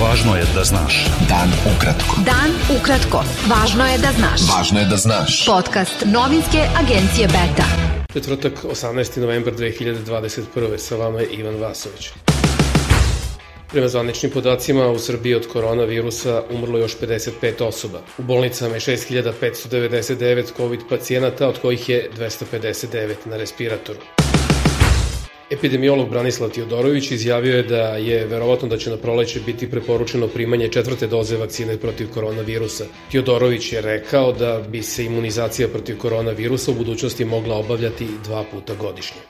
Važno je da znaš. Dan ukratko. Dan ukratko. Važno je da znaš. Važno je da znaš. Podcast novinske agencije Beta. Četvrtak, 18. novembar 2021. Sa vama je Ivan Vasović. Prema zvaničnim podacima, u Srbiji od koronavirusa umrlo još 55 osoba. U bolnicama je 6599 COVID pacijenata, od kojih je 259 na respiratoru. Epidemiolog Branislav Tiodorović izjavio je da je verovatno da će na proleće biti preporučeno primanje četvrte doze vakcine protiv koronavirusa. Tiodorović je rekao da bi se imunizacija protiv koronavirusa u budućnosti mogla obavljati dva puta godišnje.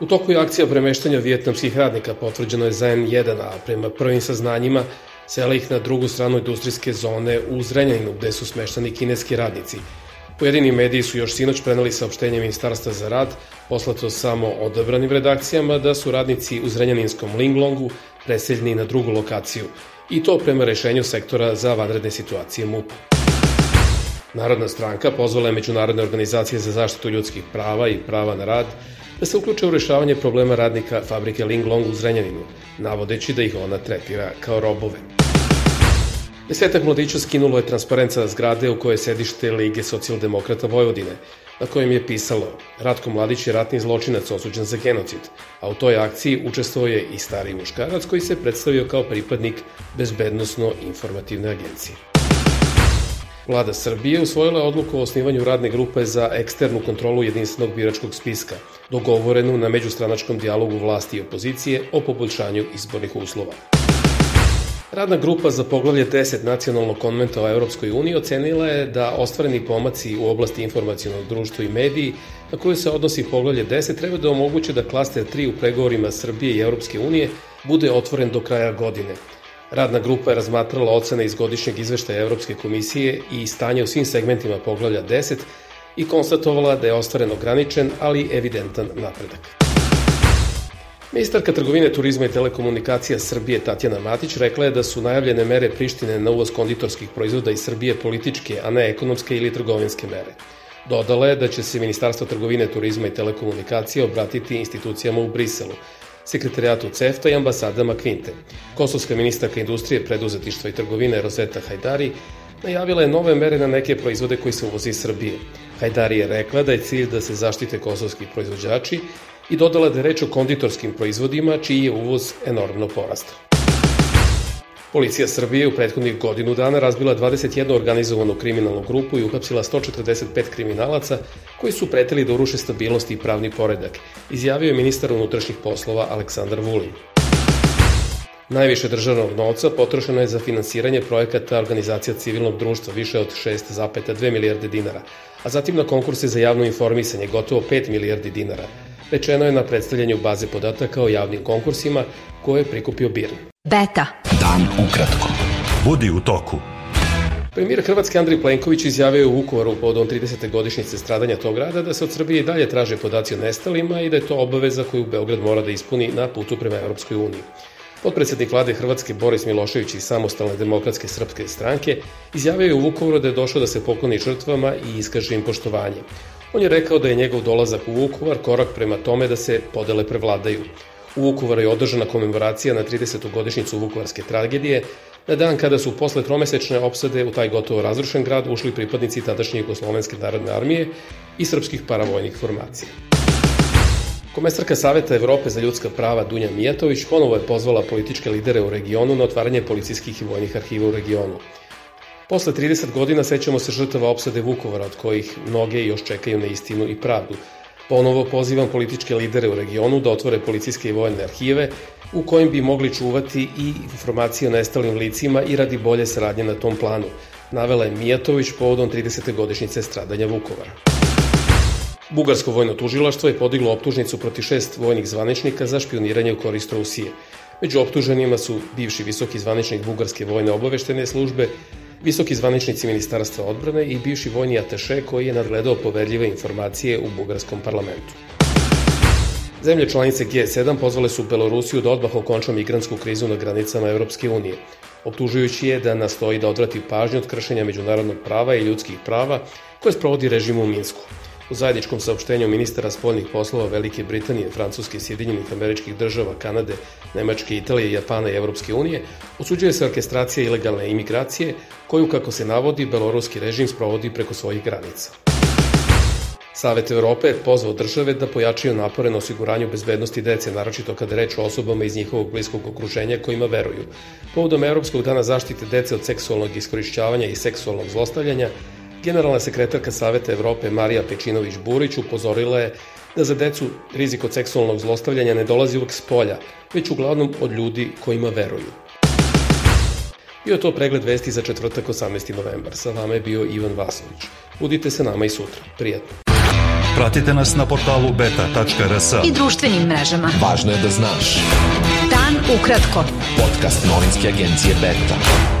U toku je akcija premeštanja vjetnamskih radnika potvrđeno je za N1, a prema prvim saznanjima sela ih na drugu stranu industrijske zone u Zrenjaninu gde su smeštani kineski radnici – Pojedini mediji su još sinoć preneli saopštenje Ministarstva za rad, poslato samo odabranim redakcijama, da su radnici u Zrenjaninskom Linglongu preseljeni na drugu lokaciju, i to prema rešenju sektora za vanredne situacije MUP. Narodna stranka pozvala je Međunarodne organizacije za zaštitu ljudskih prava i prava na rad da se uključe u rešavanje problema radnika fabrike Linglong u Zrenjaninu, navodeći da ih ona tretira kao robove. Desetak mladića skinulo je transparent sa zgrade u kojoj je sedište Lige socijaldemokrata Vojvodine, na kojem je pisalo Ratko Mladić je ratni zločinac osuđen za genocid, a u toj akciji učestvovao je i stari muškarac koji se predstavio kao pripadnik Bezbednostno-informativne agencije. Vlada Srbije usvojila odluku o osnivanju radne grupe za eksternu kontrolu jedinstvenog biračkog spiska, dogovorenu na međustranačkom dijalogu vlasti i opozicije o poboljšanju izbornih uslova. Radna grupa za poglavlje 10 nacionalnog konventa o Europskoj uniji ocenila je da ostvareni pomaci u oblasti informacijonog društva i mediji na koje se odnosi poglavlje 10 treba da omoguće da klaster 3 u pregovorima Srbije i Europske unije bude otvoren do kraja godine. Radna grupa je razmatrala ocene iz godišnjeg izveštaja Evropske komisije i stanje u svim segmentima poglavlja 10 i konstatovala da je ostvaren ograničen, ali evidentan napredak. Ministarka trgovine, turizma i telekomunikacija Srbije Tatjana Matić rekla je da su najavljene mere Prištine na uvoz konditorskih proizvoda iz Srbije političke, a ne ekonomske ili trgovinske mere. Dodala je da će se Ministarstvo trgovine, turizma i telekomunikacije obratiti institucijama u Briselu, sekretarijatu CEFTA i ambasadama Kvinte. Kosovska ministarka industrije, preduzetištva i trgovine Roseta Hajdari najavila je nove mere na neke proizvode koji se uvozi iz Srbije. Hajdari je rekla da je cilj da se zaštite kosovski proizvođači i dodala da je reč o konditorskim proizvodima, čiji je uvoz enormno porastao. Policija Srbije u prethodnih godinu dana razbila 21 organizovanu kriminalnu grupu i uhapsila 145 kriminalaca koji su preteli da uruše stabilnost i pravni poredak, izjavio je ministar unutrašnjih poslova Aleksandar Vulin. Najviše državnog novca potrošeno je za finansiranje projekata organizacija civilnog društva više od 6,2 milijarde dinara, a zatim na konkurse za javno informisanje gotovo 5 milijardi dinara, rečeno je na predstavljanju baze podataka o javnim konkursima koje je prikupio BIRN. Beta. Dan ukratko. Budi u toku. Premijer Hrvatske Andrej Plenković izjavio u Vukovaru povodom 30. godišnjice stradanja tog grada da se od Srbije i dalje traže podaci o nestalima i da je to obaveza koju Beograd mora da ispuni na putu prema Evropskoj uniji. Podpredsednik vlade Hrvatske Boris Milošević iz Samostalne demokratske srpske stranke izjavio je u Vukovaru da je došao da se pokloni žrtvama i iskaže im poštovanje. On je rekao da je njegov dolazak u Vukovar korak prema tome da se podele prevladaju. U Vukovaru je održana komemoracija na 30. godišnicu Vukovarske tragedije, na dan kada su posle tromesečne opsade u taj gotovo razrušen grad ušli pripadnici tadašnje Jugoslovenske narodne armije i srpskih paravojnih formacija. Komesarka Saveta Evrope za ljudska prava Dunja Mijatović ponovo je pozvala političke lidere u regionu na otvaranje policijskih i vojnih arhiva u regionu. Posle 30 godina sećamo se žrtava opsade Vukovara, od kojih mnoge još čekaju na istinu i pravdu. Ponovo pozivam političke lidere u regionu da otvore policijske i vojne arhive u kojim bi mogli čuvati i informacije o nestalim licima i radi bolje saradnje na tom planu, navela je Mijatović povodom 30. godišnjice stradanja Vukovara. Bugarsko vojno tužilaštvo je podiglo optužnicu proti šest vojnih zvaničnika za špioniranje u korist Rusije. Među optuženima su bivši visoki zvaničnik Bugarske vojne obaveštene službe, visoki zvaničnici Ministarstva odbrane i bivši vojni ataše koji je nadgledao poverljive informacije u bugarskom parlamentu. Zemlje članice G7 pozvale su Belorusiju da odmah okonča migrantsku krizu na granicama Evropske unije, optužujući je da nastoji da odvrati pažnju od kršenja međunarodnog prava i ljudskih prava koje sprovodi režim u Minsku. U zajedničkom saopštenju ministara spoljnih poslova Velike Britanije, Francuske i Sjedinjenih američkih država, Kanade, Nemačke, Italije, Japana i Evropske unije osuđuje se orkestracija ilegalne imigracije koju, kako se navodi, beloruski režim sprovodi preko svojih granica. Savet Evrope je pozvao države da pojačaju napore na osiguranju bezbednosti dece, naročito kada reč o osobama iz njihovog bliskog okruženja kojima veruju. Povodom Evropskog dana zaštite dece od seksualnog iskorišćavanja i seksualnog zlostavljanja, generalna sekretarka Saveta Evrope Marija Pečinović-Burić upozorila je da za decu rizik od seksualnog zlostavljanja ne dolazi uvek s polja, već uglavnom od ljudi kojima veruju. Bio je to pregled vesti za četvrtak 18. novembar. Sa vama je bio Ivan Vasović. Budite se nama i sutra. Prijetno. Pratite nas na portalu beta.rs. I društvenim mrežama. Važno je da znaš. Dan ukratko. Podcast novinske agencije Beta.